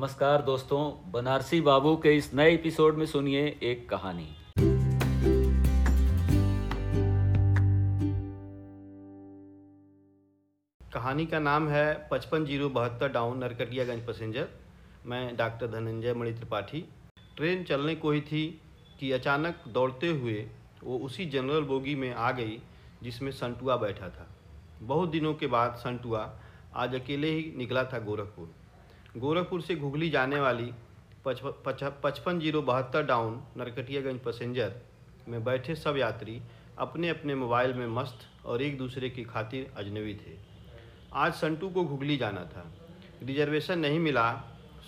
नमस्कार दोस्तों, बनारसी बाबू के इस नए एपिसोड में सुनिए एक कहानी। कहानी का नाम है पचपन ज़ीरो बहत्तर डाउन नरकटियागंज पैसेंजर। मैं डॉक्टर धनंजय मणि त्रिपाठी। ट्रेन चलने को ही थी कि अचानक दौड़ते हुए वो उसी जनरल बोगी में आ गई जिसमें संटुआ बैठा था। बहुत दिनों के बाद संटुआ आज अकेले ही निकला था गोरखपुर। गोरखपुर से घुगली जाने वाली पचपन ज़ीरो बहत्तर डाउन नरकटियागंज पैसेंजर में बैठे सब यात्री अपने अपने मोबाइल में मस्त और एक दूसरे की खातिर अजनबी थे। आज संटू को घुगली जाना था। रिजर्वेशन नहीं मिला,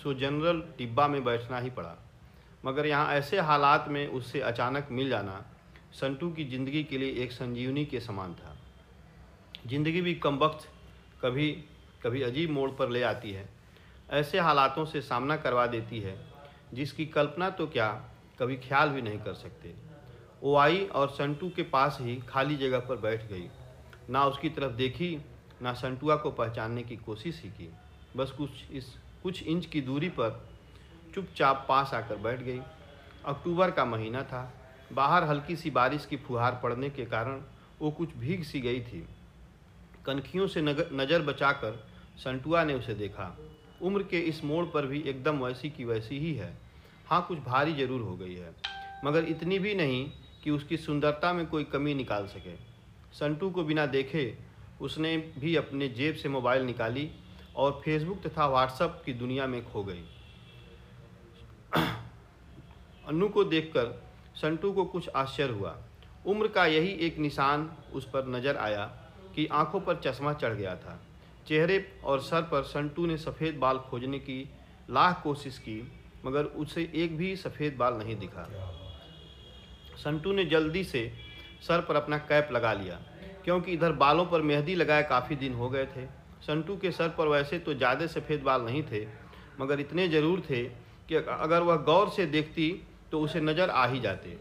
सो जनरल डिब्बा में बैठना ही पड़ा। मगर यहाँ ऐसे हालात में उससे अचानक मिल जाना संटू की ज़िंदगी के लिए एक संजीवनी के समान था। ज़िंदगी भी कम वक्त कभी कभी अजीब मोड़ पर ले आती है। ऐसे हालातों से सामना करवा देती है, जिसकी कल्पना तो क्या कभी ख्याल भी नहीं कर सकते। वो आई और संटू के पास ही खाली जगह पर बैठ गई। ना उसकी तरफ़ देखी, ना संटुआ को पहचानने की कोशिश ही की। बस कुछ इस, कुछ इंच की दूरी पर चुपचाप पास आकर बैठ गई। अक्टूबर का महीना था। बाहर हल्की सी बारिश की फुहार पड़ने के कारण वो कुछ भीग सी गई थी। कनखियों से नज़र बचाकर संटुआ ने उसे देखा। उम्र के इस मोड़ पर भी एकदम वैसी की वैसी ही है। हाँ कुछ भारी ज़रूर हो गई है, मगर इतनी भी नहीं कि उसकी सुंदरता में कोई कमी निकाल सके। संटू को बिना देखे उसने भी अपने जेब से मोबाइल निकाली और फेसबुक तथा व्हाट्सएप की दुनिया में खो गई। अनु को देखकर संटू को कुछ आश्चर्य हुआ। उम्र का यही एक निशान उस पर नज़र आया कि आँखों पर चश्मा चढ़ गया था। चेहरे और सर पर संटू ने सफ़ेद बाल खोजने की लाख कोशिश की, मगर उसे एक भी सफ़ेद बाल नहीं दिखा। संटू ने जल्दी से सर पर अपना कैप लगा लिया, क्योंकि इधर बालों पर मेहंदी लगाए काफ़ी दिन हो गए थे। संटू के सर पर वैसे तो ज़्यादा सफ़ेद बाल नहीं थे, मगर इतने ज़रूर थे कि अगर वह गौर से देखती तो उसे नज़र आ ही जाते।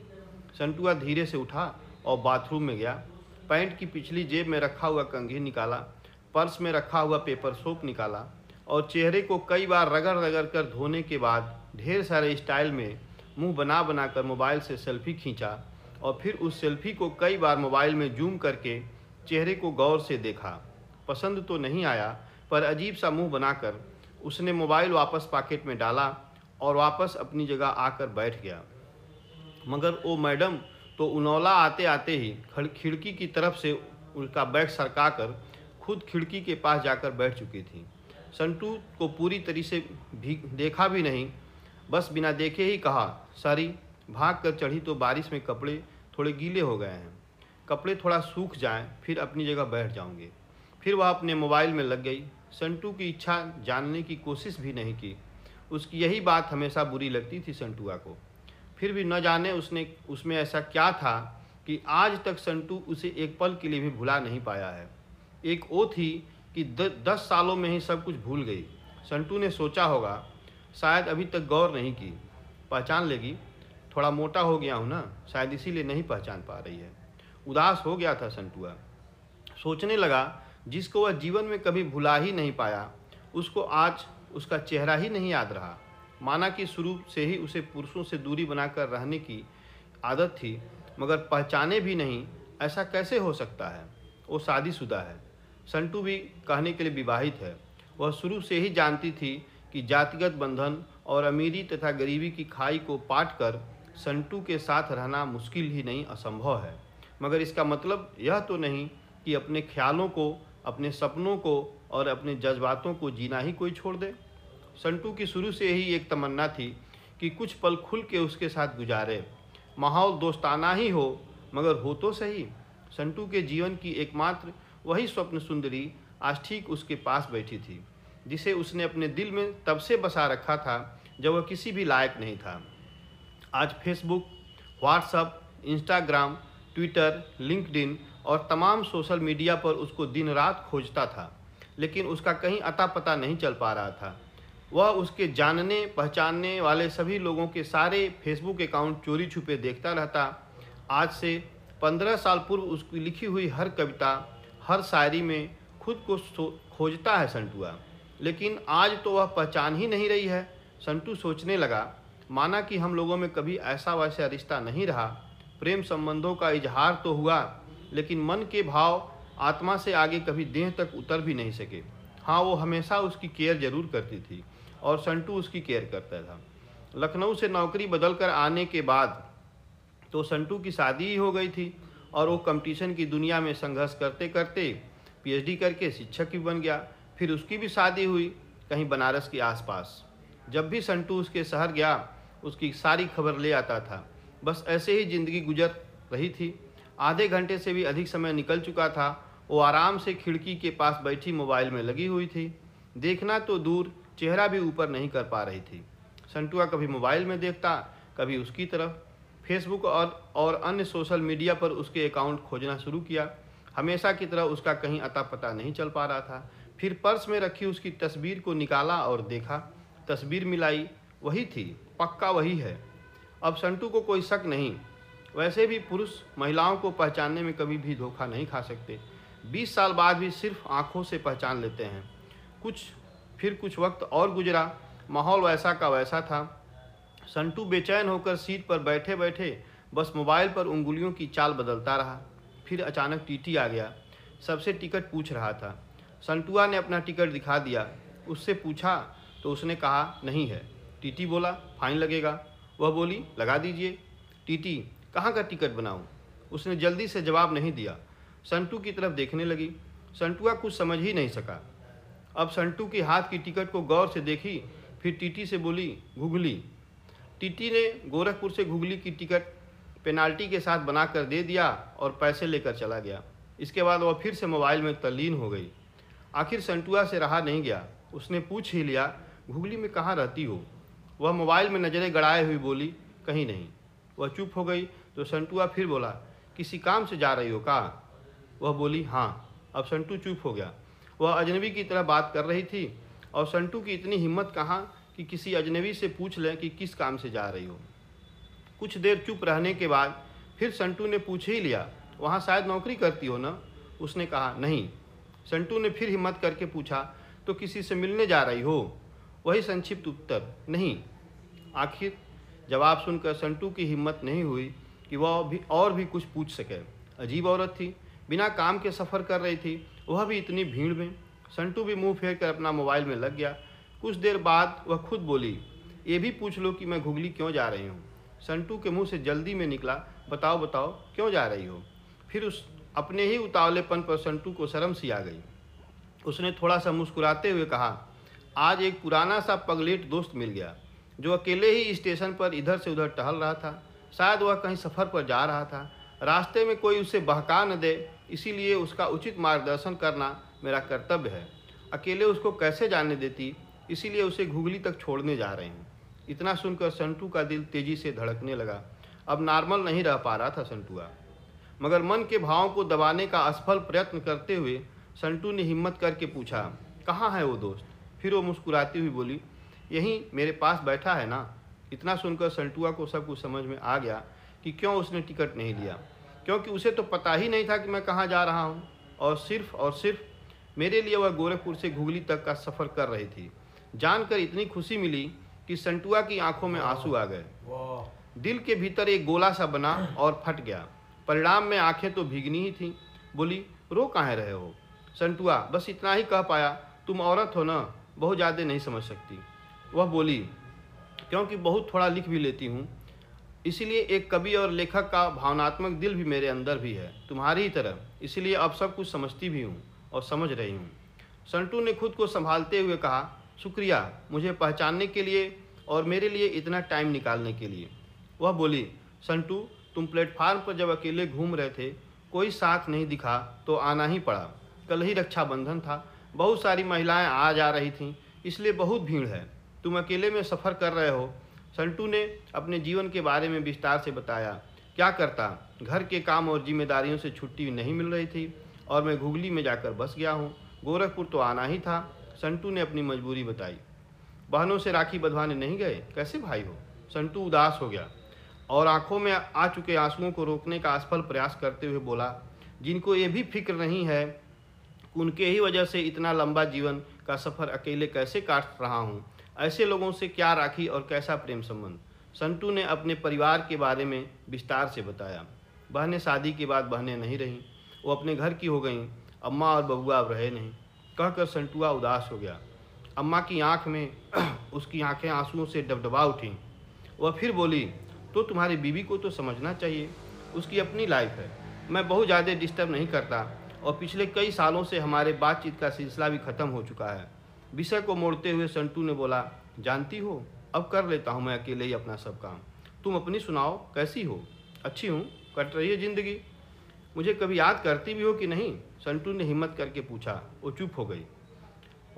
संटुआ धीरे से उठा और बाथरूम में गया, पैंट की पिछली जेब में रखा हुआ कंघी निकाला पर्स में रखा हुआ पेपर सोप निकाला और चेहरे को कई बार रगड़ रगड़ कर धोने के बाद ढेर सारे स्टाइल में मुँह बना बना कर मोबाइल से सेल्फी खींचा और फिर उस सेल्फी को कई बार मोबाइल में जूम करके चेहरे को गौर से देखा। पसंद तो नहीं आया, पर अजीब सा मुँह बनाकर उसने मोबाइल वापस पॉकेट में डाला और वापस अपनी जगह आकर बैठ गया। मगर वो मैडम तो उनौला आते आते ही खिड़की की तरफ़ से उसका बैग सरका कर खुद खिड़की के पास जाकर बैठ चुकी थी। संटू को पूरी तरीके से भी देखा भी नहीं, बस बिना देखे ही कहा, सारी, भाग कर चढ़ी तो बारिश में कपड़े थोड़े गीले हो गए हैं। कपड़े थोड़ा सूख जाएँ, फिर अपनी जगह बैठ जाऊँगे। फिर वह अपने मोबाइल में लग गई। संटू की इच्छा जानने की कोशिश भी नहीं की। उसकी यही बात हमेशा बुरी लगती थी संटुआ को। फिर भी न जाने उसने, उसमें ऐसा क्या था कि आज तक संटू उसे एक पल के लिए भी भुला नहीं पाया है। एक ओ थी कि द, दस सालों में ही सब कुछ भूल गई। संटू ने सोचा होगा शायद अभी तक गौर नहीं की। पहचान लेगी। थोड़ा मोटा हो गया हूँ ना शायद इसीलिए नहीं पहचान पा रही है। उदास हो गया था संटुआ। सोचने लगा जिसको वह जीवन में कभी भुला ही नहीं पाया उसको आज उसका चेहरा ही नहीं याद रहा। माना कि शुरू से ही उसे पुरुषों से दूरी बनाकर रहने की आदत थी मगर पहचाने भी नहीं ऐसा कैसे हो सकता है? वो शादीशुदा है। संटू भी कहने के लिए विवाहित है। वह शुरू से ही जानती थी कि जातिगत बंधन और अमीरी तथा गरीबी की खाई को पाट कर संटू के साथ रहना मुश्किल ही नहीं, असंभव है। मगर इसका मतलब यह तो नहीं कि अपने ख्यालों को, अपने सपनों को और अपने जज्बातों को जीना ही कोई छोड़ दे। संटू की शुरू से ही एक तमन्ना थी कि कुछ पल खुल के उसके साथ गुजारे। माहौल दोस्ताना ही हो, मगर हो तो सही। संटू के जीवन की एकमात्र वही स्वप्न सुंदरी आज ठीक उसके पास बैठी थी, जिसे उसने अपने दिल में तब से बसा रखा था जब वह किसी भी लायक नहीं था। आज Facebook WhatsApp Instagram Twitter LinkedIn और तमाम सोशल मीडिया पर उसको दिन रात खोजता था, लेकिन उसका कहीं अता पता नहीं चल पा रहा था। वह उसके जानने, पहचानने वाले सभी लोगों के सारे फेसबुक अकाउंट चोरी छुपे देखता रहता। आज से पंद्रह साल पूर्व उसकी लिखी हुई हर कविता हर शायरी में खुद को खोजता है संटुआ लेकिन आज तो वह पहचान ही नहीं रही है। संटू सोचने लगा, माना कि हम लोगों में कभी ऐसा वैसा रिश्ता नहीं रहा। प्रेम संबंधों का इजहार तो हुआ, लेकिन मन के भाव आत्मा से आगे कभी देह तक उतर भी नहीं सके। हाँ वो हमेशा उसकी केयर ज़रूर करती थी और संटू उसकी केयर करता था। लखनऊ से नौकरी बदल कर आने के बाद तो संटू की शादी ही हो गई थी। और वो कंपटीशन की दुनिया में संघर्ष करते करते पीएचडी करके शिक्षक भी बन गया। फिर उसकी भी शादी हुई कहीं बनारस के आसपास। जब भी संटू उसके शहर गया, उसकी सारी खबर ले आता था। बस ऐसे ही ज़िंदगी गुजर रही थी। आधे घंटे से भी अधिक समय निकल चुका था। वो आराम से खिड़की के पास बैठी मोबाइल में लगी हुई थी। देखना तो दूर, चेहरा भी ऊपर नहीं कर पा रही थी। संटुआ कभी मोबाइल में देखता, कभी उसकी तरफ़। फेसबुक और और अन्य सोशल मीडिया पर उसके अकाउंट खोजना शुरू किया। हमेशा की तरह उसका कहीं अता पता नहीं चल पा रहा था। फिर पर्स में रखी उसकी तस्वीर को निकाला और देखा। तस्वीर मिलाई, वही थी, पक्का वही है। अब संटू को कोई शक नहीं। वैसे भी पुरुष महिलाओं को पहचानने में कभी भी धोखा नहीं खा सकते। बीस साल बाद भी सिर्फ़ आँखों से पहचान लेते हैं। कुछ, फिर कुछ वक्त और गुजरा। माहौल वैसा का वैसा था। संटू बेचैन होकर सीट पर बैठे बैठे बस मोबाइल पर उंगलियों की चाल बदलता रहा। फिर अचानक टीटी आ गया। सबसे टिकट पूछ रहा था। संटुआ ने अपना टिकट दिखा दिया। उससे पूछा तो उसने कहा, नहीं है। टीटी बोला, फाइन लगेगा। वह बोली, लगा दीजिए। टीटी, कहाँ का टिकट बनाऊँ? उसने जल्दी से जवाब नहीं दिया। संटू की तरफ़ देखने लगी। संटुआ कुछ समझ ही नहीं सका। अब संटू के हाथ की टिकट को गौर से देखी, फिर टीटी से बोली घुगली टीटी ने गोरखपुर से घुगली की टिकट पेनाल्टी के साथ बनाकर दे दिया और पैसे लेकर चला गया। इसके बाद वह फिर से मोबाइल में तल्लीन हो गई। आखिर संटुआ से रहा नहीं गया। उसने पूछ ही लिया, घुगली में कहाँ रहती हो? वह मोबाइल में नज़रें गड़ाए हुई बोली, कहीं नहीं। वह चुप हो गई तो संटुआ फिर बोला, किसी काम से जा रही हो का वह बोली हाँ अब संटू चुप हो गया। वह अजनबी की तरह बात कर रही थी, और संटू की इतनी हिम्मत कहाँ कि किसी अजनबी से पूछ लें कि किस काम से जा रही हो। कुछ देर चुप रहने के बाद फिर संटू ने पूछ ही लिया, वहाँ शायद नौकरी करती हो ना? उसने कहा, नहीं। संटू ने फिर हिम्मत करके पूछा तो किसी से मिलने जा रही हो? वही संक्षिप्त उत्तर, नहीं। आखिर जवाब सुनकर संटू की हिम्मत नहीं हुई कि वह भी, और भी कुछ पूछ सके। अजीब औरत थी, बिना काम के सफ़र कर रही थी, वह भी इतनी भीड़ में। संटू भी मुँह फेर कर अपना मोबाइल में लग गया। कुछ देर बाद वह खुद बोली, ये भी पूछ लो कि मैं घुगली क्यों जा रही हूँ? संटू के मुँह से जल्दी में निकला, बताओ बताओ, क्यों जा रही हो? फिर उस अपने ही उतावलेपन पर संटू को शर्म सी आ गई। उसने थोड़ा सा मुस्कुराते हुए कहा, आज एक पुराना सा पगलेट दोस्त मिल गया, जो अकेले ही स्टेशन पर इधर से उधर टहल रहा था। शायद वह कहीं सफ़र पर जा रहा था। रास्ते में कोई उसे बहका न दे, इसीलिए उसका उचित मार्गदर्शन करना मेरा कर्तव्य है। अकेले उसको कैसे जाने देती? इसीलिए उसे घुगली तक छोड़ने जा रहे हैं। इतना सुनकर संटू का दिल तेज़ी से धड़कने लगा। अब नॉर्मल नहीं रह पा रहा था संटुआ मगर मन के भावों को दबाने का असफल प्रयत्न करते हुए संटू ने हिम्मत करके पूछा, कहाँ है वो दोस्त? फिर वो मुस्कुराती हुई बोली, यहीं मेरे पास बैठा है ना? इतना सुनकर संटुआ को सब कुछ समझ में आ गया कि क्यों उसने टिकट नहीं लिया। क्योंकि उसे तो पता ही नहीं था कि मैं कहाँ जा रहा हूँ। और सिर्फ़ और सिर्फ़ मेरे लिए वह गोरखपुर से घुगली तक का सफ़र कर रही थी। जानकर इतनी खुशी मिली कि संटुआ की आँखों में आँसू आ गए। दिल के भीतर एक गोला सा बना और फट गया। परिणाम में आँखें तो भीगनी ही थीं। बोली, रो कहाँ रहे हो? संटुआ, बस इतना ही कह पाया। तुम औरत हो ना, बहुत ज़्यादा नहीं समझ सकती। वह बोली, क्योंकि बहुत थोड़ा लिख भी लेती हूँ। इसीलिए एक कवि और लेखक का भावनात्मक दिल भी मेरे अंदर भी है, तुम्हारी ही तरह। इसीलिए अब सब कुछ समझती भी हूँ और समझ रही हूँ। संटू ने खुद को संभालते हुए कहा शुक्रिया मुझे पहचानने के लिए और मेरे लिए इतना टाइम निकालने के लिए। वह बोली, संटू, तुम प्लेटफार्म पर जब अकेले घूम रहे थे, कोई साथ नहीं दिखा तो आना ही पड़ा। कल ही रक्षाबंधन था। बहुत सारी महिलाएँ आ जा रही थीं, इसलिए बहुत भीड़ है। तुम अकेले में सफ़र कर रहे हो? संटू ने अपने जीवन के बारे में विस्तार से बताया। क्या करता? घर के काम और जिम्मेदारियों से छुट्टी नहीं मिल रही थी और मैं घुगली में जाकर बस गया हूँ। गोरखपुर तो आना ही था। संटू ने अपनी मजबूरी बताई। बहनों से राखी बंधवाने नहीं गए? कैसे भाई हो? संटू उदास हो गया और आँखों में आ चुके आंसुओं को रोकने का असफल प्रयास करते हुए बोला, जिनको ये भी फ़िक्र नहीं है उनके ही वजह से इतना लंबा जीवन का सफ़र अकेले कैसे काट रहा हूँ, ऐसे लोगों से क्या राखी और कैसा प्रेम संबंध? संटू ने अपने परिवार के बारे में विस्तार से बताया। बहनें शादी के बाद बहनें नहीं रहीं, वो अपने घर की हो गईं, अम्मा और बबुआ अब रहे नहीं। कहकर संटुआ उदास हो गया। अम्मा की आँख में उसकी आँखें आंसुओं से डबडबा उठीं। वह फिर बोली तो तुम्हारी बीवी को तो समझना चाहिए। उसकी अपनी लाइफ है। मैं बहुत ज़्यादा डिस्टर्ब नहीं करता और पिछले कई सालों से हमारे बातचीत का सिलसिला भी ख़त्म हो चुका है। विषय को मोड़ते हुए संटू ने बोला, जानती हो? अब कर लेता हूँ मैं अकेले ही अपना सब काम। तुम अपनी सुनाओ, कैसी हो? अच्छी हूँ? कट रही है ज़िंदगी? मुझे कभी याद करती भी हो कि नहीं? संटू ने हिम्मत करके पूछा। वो चुप हो गई।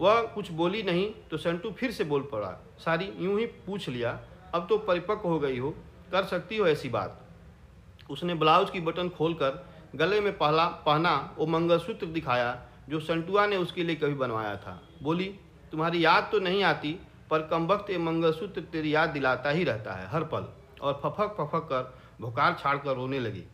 वह कुछ बोली नहीं तो संटू फिर से बोल पड़ा। सारी यूँ ही पूछ लिया। अब तो परिपक्व हो गई हो। कर सकती हो ऐसी बात। उसने ब्लाउज की बटन खोलकर गले में पहला पहना वो मंगलसूत्र दिखाया, जो संटुआ ने उसके लिए कभी बनवाया था। बोली, तुम्हारी याद तो नहीं आती, पर कम वक्त ये मंगलसूत्र तेरी याद दिलाता ही रहता है, हर पल। और फफक फफक कर भुकार छाड़ कर रोने लगी।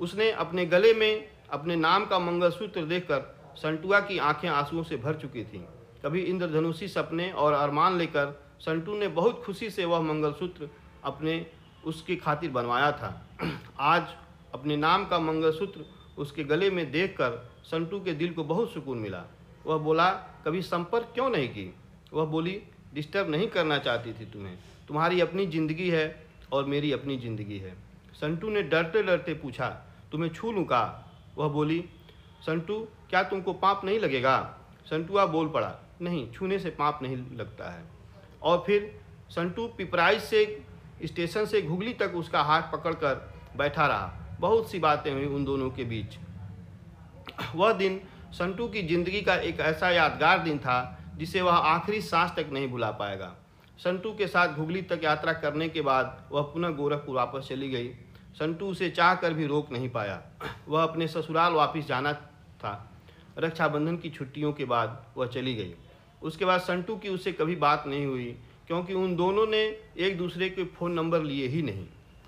उसने अपने गले में अपने नाम का मंगलसूत्र देखकर संटुआ की आँखें आंसुओं से भर चुकी थीं। कभी इंद्रधनुषी सपने और अरमान लेकर संटू ने बहुत खुशी से वह मंगलसूत्र अपने उसकी खातिर बनवाया था। आज अपने नाम का मंगलसूत्र उसके गले में देखकर संटू के दिल को बहुत सुकून मिला। वह बोला, कभी संपर्क क्यों नहीं की? वह बोली, डिस्टर्ब नहीं करना चाहती थी तुम्हें। तुम्हारी अपनी ज़िंदगी है और मेरी अपनी ज़िंदगी है। संटू ने डरते डरते पूछा तुम्हें छू लूँ का वह बोली, संटू, क्या तुमको पाप नहीं लगेगा? संटुआ बोल पड़ा, नहीं, छूने से पाप नहीं लगता है। और फिर संटू पिपराइज से, स्टेशन से घुगली तक उसका हाथ पकड़कर बैठा रहा। बहुत सी बातें हुई उन दोनों के बीच। वह दिन संटू की ज़िंदगी का एक ऐसा यादगार दिन था, जिसे वह आखिरी सांस तक नहीं भुला पाएगा। संटू के साथ घुगली तक यात्रा करने के बाद वह पुनः गोरखपुर वापस चली गई। संटू उसे चाह कर भी रोक नहीं पाया। वह अपने ससुराल वापस जाना था। रक्षाबंधन की छुट्टियों के बाद वह चली गई। उसके बाद संटू की उससे कभी बात नहीं हुई, क्योंकि उन दोनों ने एक दूसरे के फ़ोन नंबर लिए ही नहीं।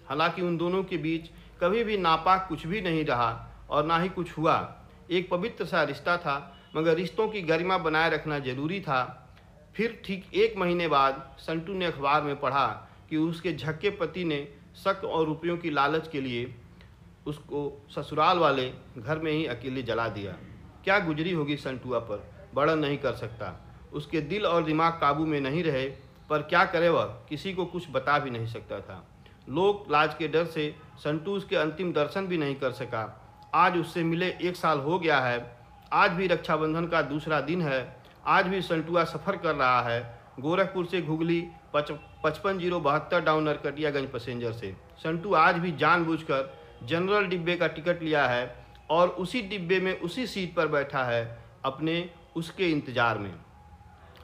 हालाँकि उन दोनों के बीच कभी भी नापाक कुछ भी नहीं रहा और ना ही कुछ हुआ। एक पवित्र सा रिश्ता था, मगर रिश्तों की गरिमा बनाए रखना ज़रूरी था। फिर ठीक एक महीने बाद संटू ने अखबार में पढ़ा कि उसके झक्के पति ने शक और रुपयों की लालच के लिए उसको ससुराल वाले घर में ही अकेले जला दिया। क्या गुजरी होगी संटुआ पर? वर्णन नहीं कर सकता। उसके दिल और दिमाग काबू में नहीं रहे, पर क्या करे वह? किसी को कुछ बता भी नहीं सकता था। लोक लाज के डर से संटू उसके अंतिम दर्शन भी नहीं कर सका। आज उससे मिले एक साल हो गया है। आज भी रक्षाबंधन का दूसरा दिन है। आज भी संटुआ सफ़र कर रहा है। गोरखपुर से घुगली पचपन ज़ीरो बहत्तर डाउन नरकटियागंज पैसेंजर से। संटू, आज भी जानबूझकर जनरल डिब्बे का टिकट लिया है और उसी डिब्बे में उसी सीट पर बैठा है अपने उसके इंतज़ार में।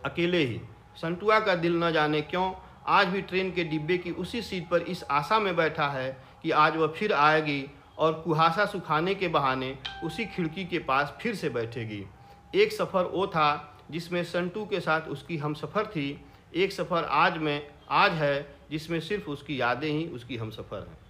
अकेले ही। संटुआ का दिल न जाने क्यों आज भी ट्रेन के डिब्बे की उसी सीट पर इस आशा में बैठा है कि आज वह फिर आएगी और कुहासा सुखाने के बहाने उसी खिड़की के पास फिर से बैठेगी। एक सफ़र वो था जिसमें संटू के साथ उसकी हम सफ़र थी एक सफ़र आज में, आज है, जिसमें सिर्फ़ उसकी यादें ही उसकी हम सफ़र हैं।